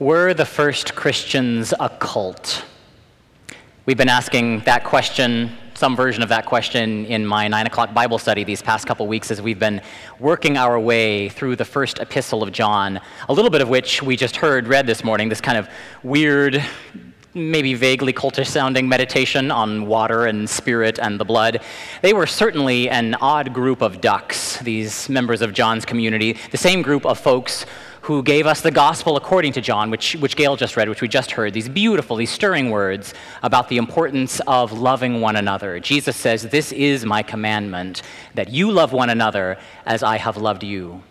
Were the first Christians a cult? We've been asking that question, some version of that question, in my nine o'clock Bible study these past couple weeks as we've been working our way through the first epistle of John, a little bit of which we just heard read this morning, this kind of weird, maybe vaguely cultish sounding meditation on water and spirit and the blood. They were certainly an odd group of ducks, these members of John's community, the same group of folks who gave us the gospel according to John, which, which Gail just read, which we just heard, these beautiful, these stirring words about the importance of loving one another. Jesus says, This is my commandment, that you love one another as I have loved you.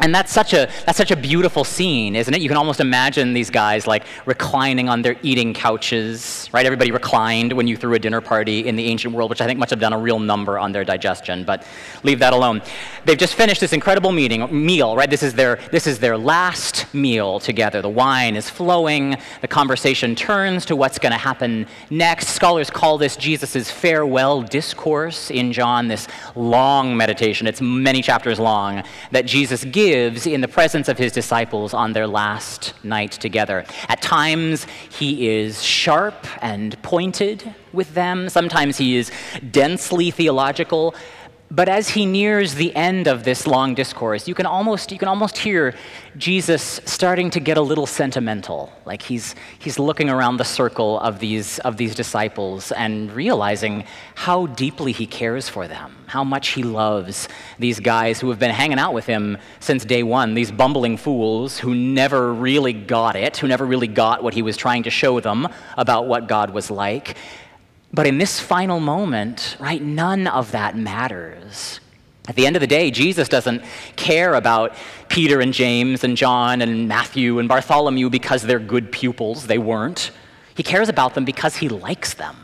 And that's such a that's such a beautiful scene, isn't it? You can almost imagine these guys like reclining on their eating couches, right? Everybody reclined when you threw a dinner party in the ancient world, which I think must have done a real number on their digestion, but leave that alone. They've just finished this incredible meeting meal, right? This is their this is their last meal together. The wine is flowing, the conversation turns to what's going to happen next. Scholars call this Jesus' farewell discourse in John, this long meditation. It's many chapters long that Jesus gives gives in the presence of his disciples on their last night together. At times, he is sharp and pointed with them, sometimes, he is densely theological. But as he nears the end of this long discourse, you can almost, you can almost hear Jesus starting to get a little sentimental. Like he's, he's looking around the circle of these, of these disciples and realizing how deeply he cares for them, how much he loves these guys who have been hanging out with him since day one, these bumbling fools who never really got it, who never really got what he was trying to show them about what God was like. But in this final moment, right, none of that matters. At the end of the day, Jesus doesn't care about Peter and James and John and Matthew and Bartholomew because they're good pupils. They weren't. He cares about them because he likes them,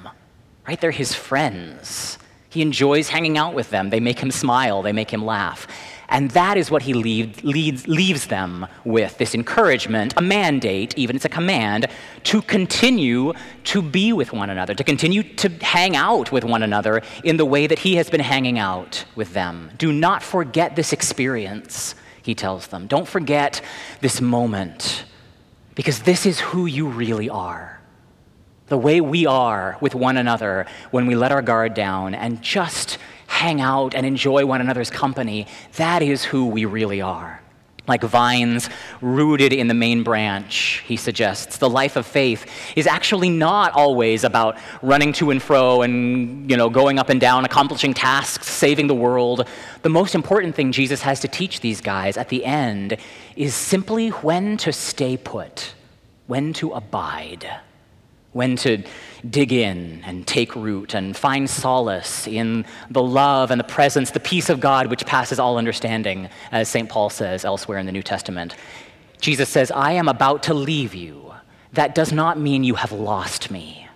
right? They're his friends. He enjoys hanging out with them. They make him smile, they make him laugh. And that is what he lead, leads, leaves them with this encouragement, a mandate, even it's a command, to continue to be with one another, to continue to hang out with one another in the way that he has been hanging out with them. Do not forget this experience, he tells them. Don't forget this moment, because this is who you really are the way we are with one another when we let our guard down and just hang out and enjoy one another's company, that is who we really are. Like vines rooted in the main branch, he suggests. The life of faith is actually not always about running to and fro and you know, going up and down, accomplishing tasks, saving the world. The most important thing Jesus has to teach these guys at the end is simply when to stay put, when to abide, when to dig in and take root and find solace in the love and the presence, the peace of God which passes all understanding, as St. Paul says elsewhere in the New Testament. Jesus says, I am about to leave you. That does not mean you have lost me.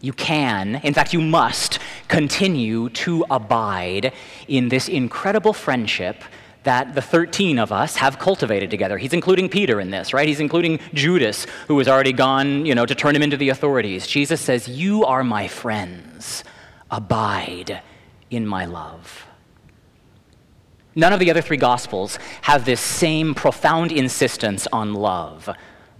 You can, in fact, you must continue to abide in this incredible friendship that the 13 of us have cultivated together. He's including Peter in this, right? He's including Judas, who has already gone, you know, to turn him into the authorities. Jesus says, You are my friends. Abide in my love. None of the other three gospels have this same profound insistence on love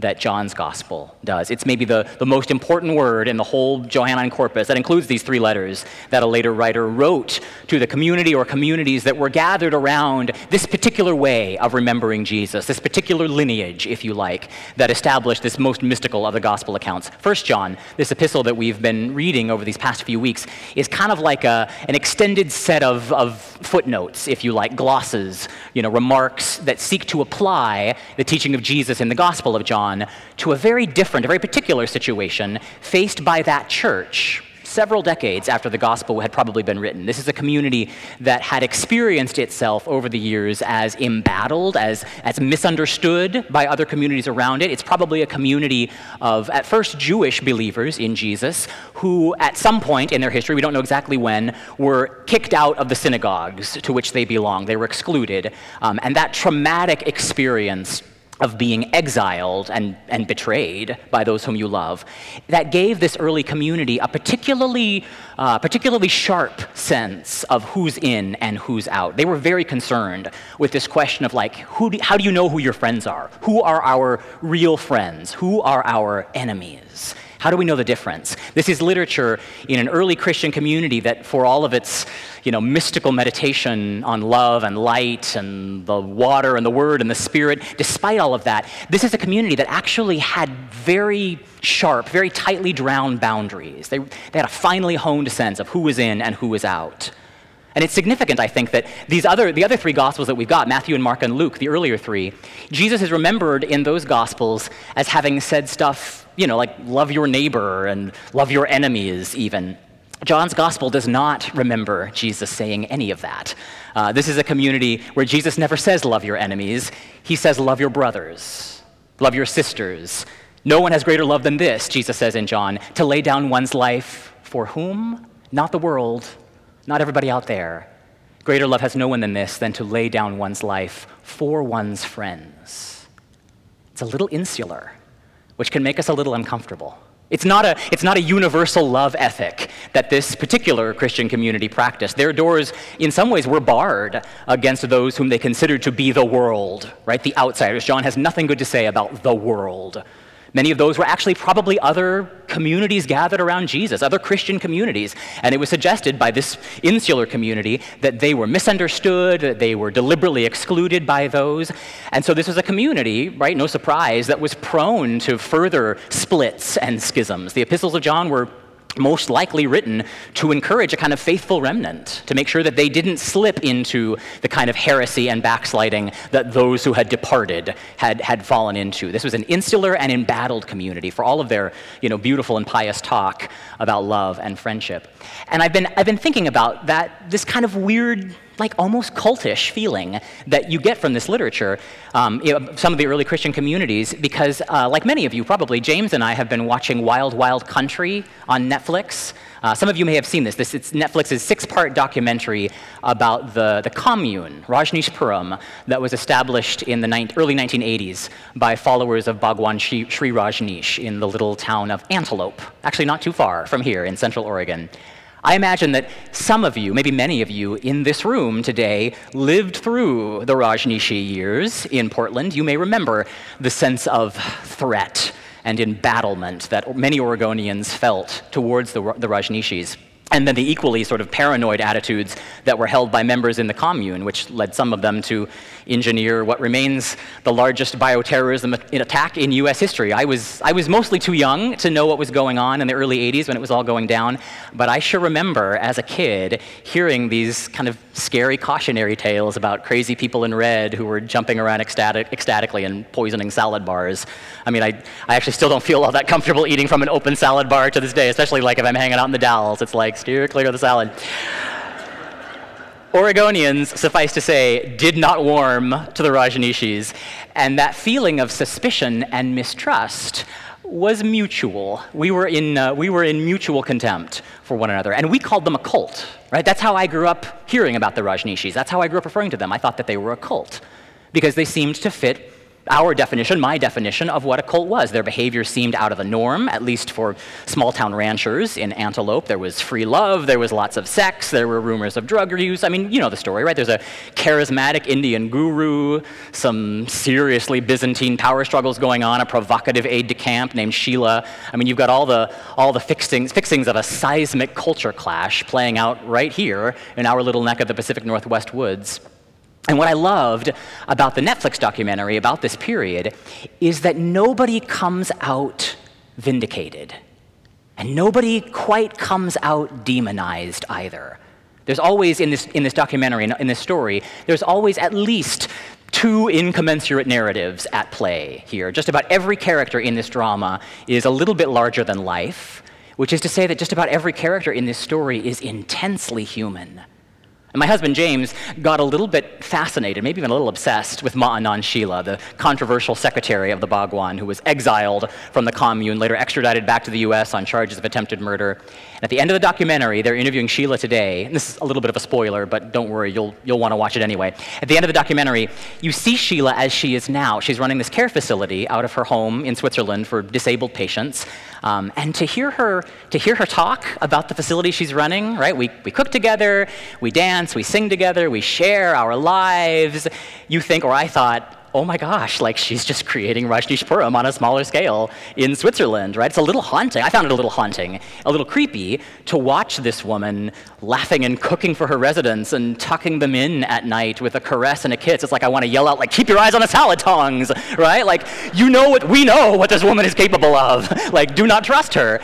that John's gospel does. It's maybe the, the most important word in the whole Johannine corpus that includes these three letters that a later writer wrote to the community or communities that were gathered around this particular way of remembering Jesus, this particular lineage, if you like, that established this most mystical of the gospel accounts. First John, this epistle that we've been reading over these past few weeks, is kind of like a, an extended set of, of footnotes, if you like, glosses, you know, remarks that seek to apply the teaching of Jesus in the gospel of John on to a very different, a very particular situation faced by that church several decades after the gospel had probably been written. This is a community that had experienced itself over the years as embattled, as, as misunderstood by other communities around it. It's probably a community of, at first, Jewish believers in Jesus who, at some point in their history, we don't know exactly when, were kicked out of the synagogues to which they belonged. They were excluded. Um, and that traumatic experience of being exiled and, and betrayed by those whom you love, that gave this early community a particularly, uh, particularly sharp sense of who's in and who's out. They were very concerned with this question of like, who do, how do you know who your friends are? Who are our real friends? Who are our enemies? How do we know the difference? This is literature in an early Christian community that, for all of its you know, mystical meditation on love and light and the water and the word and the spirit, despite all of that, this is a community that actually had very sharp, very tightly drowned boundaries. They, they had a finely honed sense of who was in and who was out. And it's significant, I think, that these other, the other three Gospels that we've got, Matthew and Mark and Luke, the earlier three, Jesus is remembered in those Gospels as having said stuff, you know, like love your neighbor and love your enemies, even. John's Gospel does not remember Jesus saying any of that. Uh, this is a community where Jesus never says love your enemies, he says love your brothers, love your sisters. No one has greater love than this, Jesus says in John, to lay down one's life for whom? Not the world not everybody out there. Greater love has no one than this, than to lay down one's life for one's friends. It's a little insular, which can make us a little uncomfortable. It's not, a, it's not a universal love ethic that this particular Christian community practiced. Their doors, in some ways, were barred against those whom they considered to be the world, right? The outsiders. John has nothing good to say about the world. Many of those were actually probably other communities gathered around Jesus, other Christian communities. And it was suggested by this insular community that they were misunderstood, that they were deliberately excluded by those. And so this was a community, right, no surprise, that was prone to further splits and schisms. The epistles of John were most likely written to encourage a kind of faithful remnant, to make sure that they didn't slip into the kind of heresy and backsliding that those who had departed had, had fallen into. This was an insular and embattled community for all of their you know, beautiful and pious talk about love and friendship. And I've been, I've been thinking about that, this kind of weird like almost cultish feeling that you get from this literature, um, you know, some of the early Christian communities, because uh, like many of you probably, James and I have been watching Wild Wild Country on Netflix. Uh, some of you may have seen this. This is Netflix's six-part documentary about the, the commune, Rajneeshpuram, that was established in the ni- early 1980s by followers of Bhagwan Sri, Sri Rajneesh in the little town of Antelope, actually not too far from here in central Oregon. I imagine that some of you, maybe many of you in this room today, lived through the Rajneeshi years in Portland. You may remember the sense of threat and embattlement that many Oregonians felt towards the, the Rajneeshis and then the equally sort of paranoid attitudes that were held by members in the commune, which led some of them to engineer what remains the largest bioterrorism attack in US history. I was, I was mostly too young to know what was going on in the early 80s when it was all going down, but I sure remember as a kid hearing these kind of scary cautionary tales about crazy people in red who were jumping around ecstatic, ecstatically and poisoning salad bars. I mean, I, I actually still don't feel all that comfortable eating from an open salad bar to this day, especially like if I'm hanging out in the Dalles. It's like, steer clear of the salad. Oregonians, suffice to say, did not warm to the Rajneeshis, and that feeling of suspicion and mistrust was mutual. We were in, uh, we were in mutual contempt for one another, and we called them a cult, right? That's how I grew up hearing about the Rajneeshis. That's how I grew up referring to them. I thought that they were a cult because they seemed to fit our definition, my definition of what a cult was. Their behavior seemed out of the norm, at least for small town ranchers in Antelope. There was free love, there was lots of sex, there were rumors of drug use. I mean, you know the story, right? There's a charismatic Indian guru, some seriously Byzantine power struggles going on, a provocative aide de camp named Sheila. I mean, you've got all the, all the fixings, fixings of a seismic culture clash playing out right here in our little neck of the Pacific Northwest woods. And what I loved about the Netflix documentary about this period is that nobody comes out vindicated. And nobody quite comes out demonized either. There's always, in this, in this documentary, in this story, there's always at least two incommensurate narratives at play here. Just about every character in this drama is a little bit larger than life, which is to say that just about every character in this story is intensely human And my husband James got a little bit fascinated, maybe even a little obsessed with Ma Anand Sheila, the controversial secretary of the Bhagwan who was exiled from the commune, later extradited back to the US on charges of attempted murder. And at the end of the documentary, they're interviewing Sheila today. And this is a little bit of a spoiler, but don't worry, you'll, you'll want to watch it anyway. At the end of the documentary, you see Sheila as she is now. She's running this care facility out of her home in Switzerland for disabled patients. Um, and to hear her to hear her talk about the facility she's running, right? We, we cook together, we dance, we sing together, we share our lives. You think, or I thought, oh my gosh, like she's just creating Rajneeshpuram on a smaller scale in Switzerland, right? It's a little haunting. I found it a little haunting, a little creepy to watch this woman laughing and cooking for her residents and tucking them in at night with a caress and a kiss. It's like I want to yell out, like, keep your eyes on the salad tongs, right? Like, you know what, we know what this woman is capable of. like, do not trust her.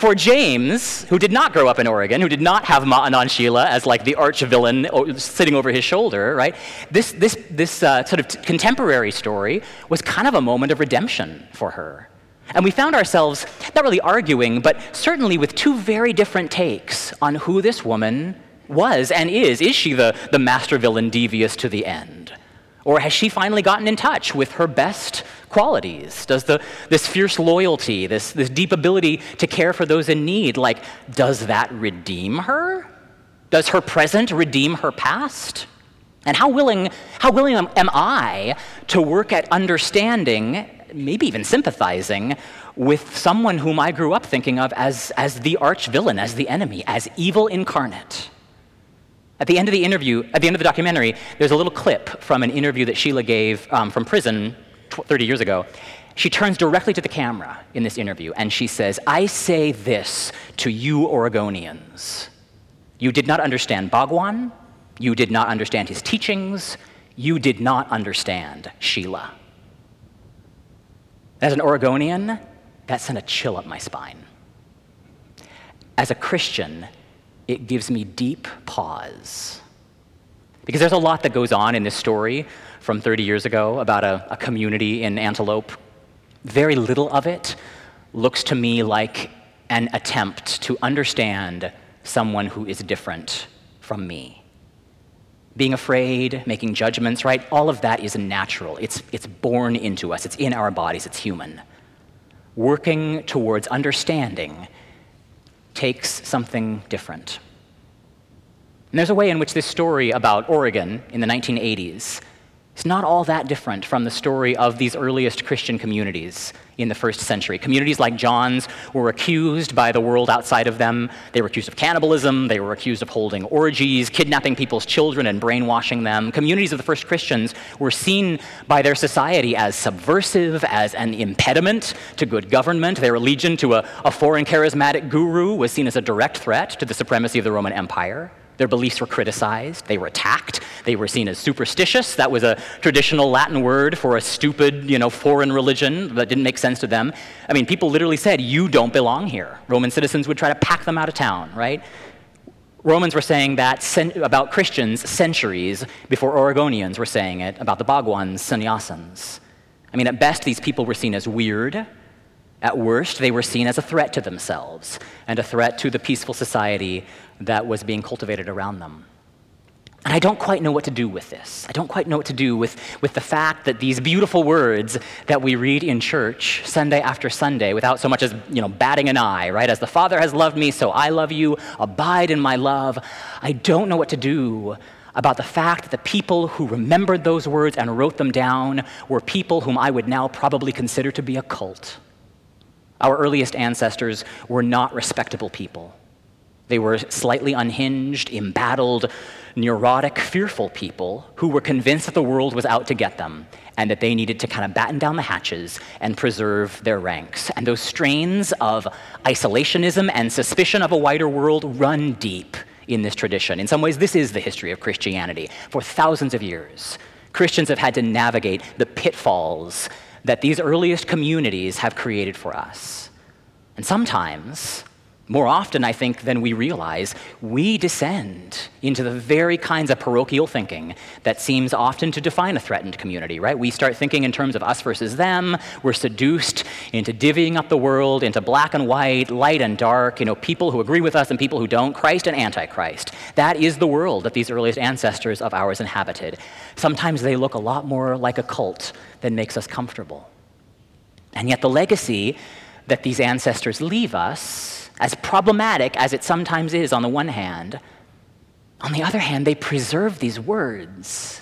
For James, who did not grow up in Oregon, who did not have Ma Anand Sheila as like the arch villain sitting over his shoulder, right? This, this, this uh, sort of t- contemporary story was kind of a moment of redemption for her. And we found ourselves not really arguing, but certainly with two very different takes on who this woman was and is. Is she the, the master villain devious to the end? Or has she finally gotten in touch with her best qualities? Does the, this fierce loyalty, this, this deep ability to care for those in need, like, does that redeem her? Does her present redeem her past? And how willing, how willing am I to work at understanding, maybe even sympathizing, with someone whom I grew up thinking of as, as the arch villain, as the enemy, as evil incarnate? At the end of the interview, at the end of the documentary, there's a little clip from an interview that Sheila gave um, from prison 30 years ago. She turns directly to the camera in this interview and she says, I say this to you Oregonians. You did not understand Bhagwan. You did not understand his teachings. You did not understand Sheila. As an Oregonian, that sent a chill up my spine. As a Christian, it gives me deep pause. Because there's a lot that goes on in this story from 30 years ago about a, a community in Antelope. Very little of it looks to me like an attempt to understand someone who is different from me. Being afraid, making judgments, right? All of that is natural. It's, it's born into us, it's in our bodies, it's human. Working towards understanding takes something different. And there's a way in which this story about Oregon in the 1980s is not all that different from the story of these earliest Christian communities in the first century. Communities like John's were accused by the world outside of them. They were accused of cannibalism, they were accused of holding orgies, kidnapping people's children and brainwashing them. Communities of the first Christians were seen by their society as subversive, as an impediment to good government. Their allegiance to a, a foreign charismatic guru was seen as a direct threat to the supremacy of the Roman Empire. Their beliefs were criticized, they were attacked, they were seen as superstitious. That was a traditional Latin word for a stupid, you know, foreign religion that didn't make sense to them. I mean, people literally said, You don't belong here. Roman citizens would try to pack them out of town, right? Romans were saying that about Christians centuries before Oregonians were saying it about the Bhagwans, sannyasins. I mean, at best, these people were seen as weird. At worst, they were seen as a threat to themselves and a threat to the peaceful society that was being cultivated around them. And I don't quite know what to do with this. I don't quite know what to do with, with the fact that these beautiful words that we read in church Sunday after Sunday without so much as, you know, batting an eye, right? As the Father has loved me, so I love you. Abide in my love. I don't know what to do about the fact that the people who remembered those words and wrote them down were people whom I would now probably consider to be a cult. Our earliest ancestors were not respectable people. They were slightly unhinged, embattled, neurotic, fearful people who were convinced that the world was out to get them and that they needed to kind of batten down the hatches and preserve their ranks. And those strains of isolationism and suspicion of a wider world run deep in this tradition. In some ways, this is the history of Christianity. For thousands of years, Christians have had to navigate the pitfalls that these earliest communities have created for us. And sometimes more often, I think, than we realize, we descend into the very kinds of parochial thinking that seems often to define a threatened community, right? We start thinking in terms of us versus them. We're seduced into divvying up the world into black and white, light and dark, you know, people who agree with us and people who don't, Christ and Antichrist. That is the world that these earliest ancestors of ours inhabited. Sometimes they look a lot more like a cult than makes us comfortable. And yet, the legacy that these ancestors leave us as problematic as it sometimes is on the one hand, on the other hand, they preserve these words.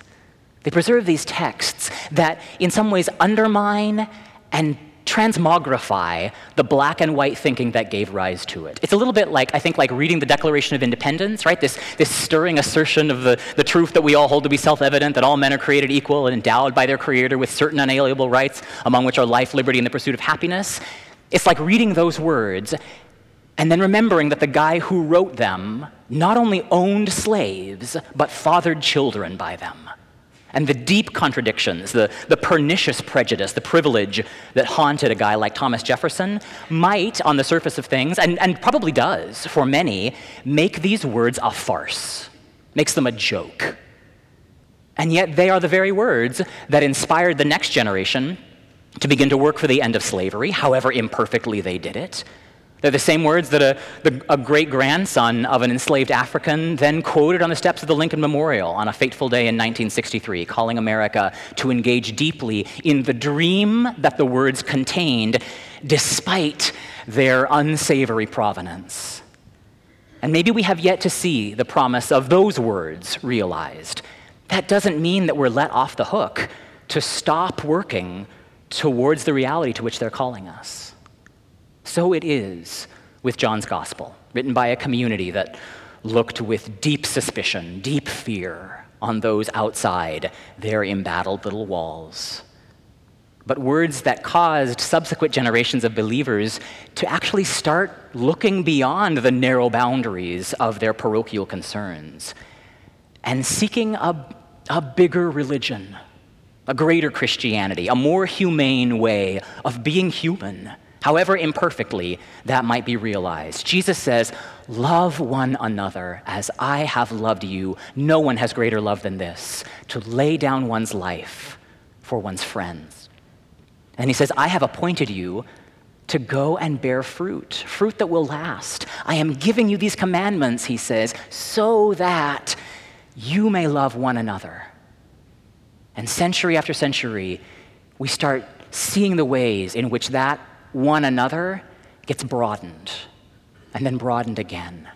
They preserve these texts that, in some ways, undermine and transmogrify the black and white thinking that gave rise to it. It's a little bit like, I think, like reading the Declaration of Independence, right? This, this stirring assertion of the, the truth that we all hold to be self evident that all men are created equal and endowed by their Creator with certain unalienable rights, among which are life, liberty, and the pursuit of happiness. It's like reading those words and then remembering that the guy who wrote them not only owned slaves, but fathered children by them. And the deep contradictions, the, the pernicious prejudice, the privilege that haunted a guy like Thomas Jefferson might, on the surface of things, and, and probably does for many, make these words a farce, makes them a joke. And yet, they are the very words that inspired the next generation to begin to work for the end of slavery, however imperfectly they did it, they're the same words that a, the, a great grandson of an enslaved African then quoted on the steps of the Lincoln Memorial on a fateful day in 1963, calling America to engage deeply in the dream that the words contained, despite their unsavory provenance. And maybe we have yet to see the promise of those words realized. That doesn't mean that we're let off the hook to stop working towards the reality to which they're calling us. So it is with John's Gospel, written by a community that looked with deep suspicion, deep fear on those outside their embattled little walls. But words that caused subsequent generations of believers to actually start looking beyond the narrow boundaries of their parochial concerns and seeking a, a bigger religion, a greater Christianity, a more humane way of being human however imperfectly that might be realized. Jesus says, Love one another as I have loved you. No one has greater love than this to lay down one's life for one's friends. And he says, I have appointed you to go and bear fruit, fruit that will last. I am giving you these commandments, he says, so that you may love one another. And century after century, we start seeing the ways in which that one another gets broadened, and then broadened again,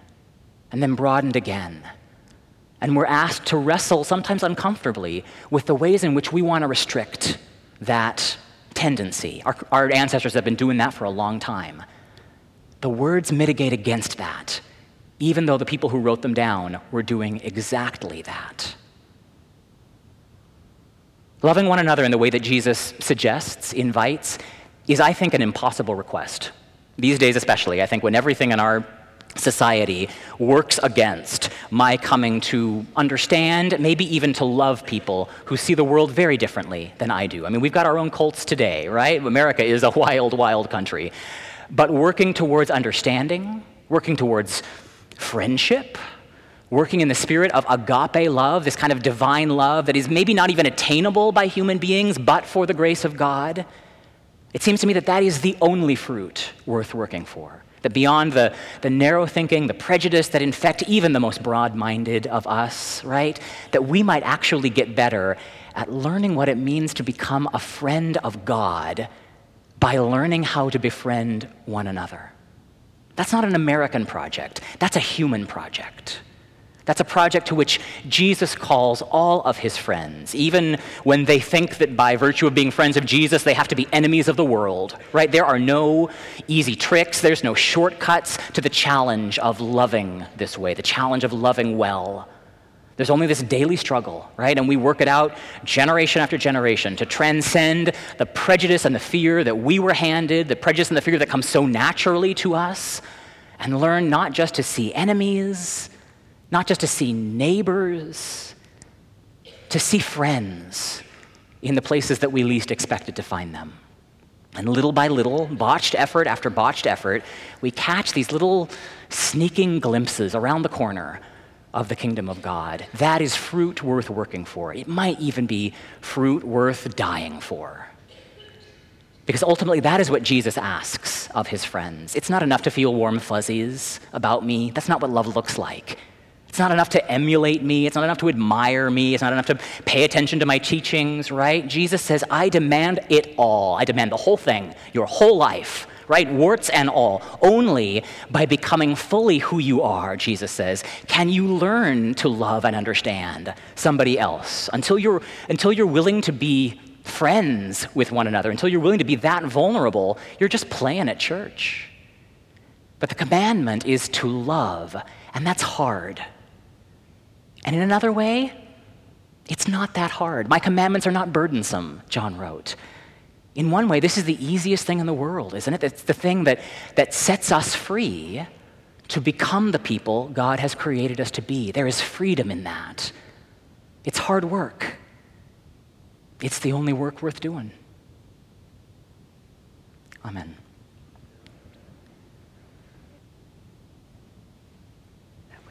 and then broadened again. And we're asked to wrestle, sometimes uncomfortably, with the ways in which we want to restrict that tendency. Our, our, ancestors have been doing that for a long time. The words mitigate against that, even though the people who wrote them down were doing exactly that. Loving one another in the way that Jesus suggests, invites, is, I think, an impossible request. These days, especially, I think when everything in our society works against my coming to understand, maybe even to love people who see the world very differently than I do. I mean, we've got our own cults today, right? America is a wild, wild country. But working towards understanding, working towards friendship, working in the spirit of agape love, this kind of divine love that is maybe not even attainable by human beings, but for the grace of God it seems to me that that is the only fruit worth working for. That beyond the, the narrow thinking, the prejudice that infect even the most broad minded of us, right? That we might actually get better at learning what it means to become a friend of God by learning how to befriend one another. That's not an American project, that's a human project. That's a project to which Jesus calls all of his friends, even when they think that by virtue of being friends of Jesus, they have to be enemies of the world, right? There are no easy tricks, there's no shortcuts to the challenge of loving this way, the challenge of loving well. There's only this daily struggle, right? And we work it out generation after generation to transcend the prejudice and the fear that we were handed, the prejudice and the fear that comes so naturally to us, and learn not just to see enemies not just to see neighbors, to see friends in the places that we least expected to find them. And little by little, botched effort after botched effort, we catch these little sneaking glimpses around the corner of the kingdom of God. That is fruit worth working for. It might even be fruit worth dying for. Because ultimately, that is what Jesus asks of his friends. It's not enough to feel warm fuzzies about me. That's not what love looks like. It's not enough to emulate me. It's not enough to admire me. It's not enough to pay attention to my teachings, right? Jesus says, I demand it all. I demand the whole thing, your whole life, right? Warts and all. Only by becoming fully who you are, Jesus says, can you learn to love and understand somebody else. Until you're, until you're willing to be friends with one another, until you're willing to be that vulnerable, you're just playing at church. But the commandment is to love, and that's hard. And in another way, it's not that hard. My commandments are not burdensome, John wrote. In one way, this is the easiest thing in the world, isn't it? It's the thing that, that sets us free to become the people God has created us to be. There is freedom in that. It's hard work, it's the only work worth doing. Amen.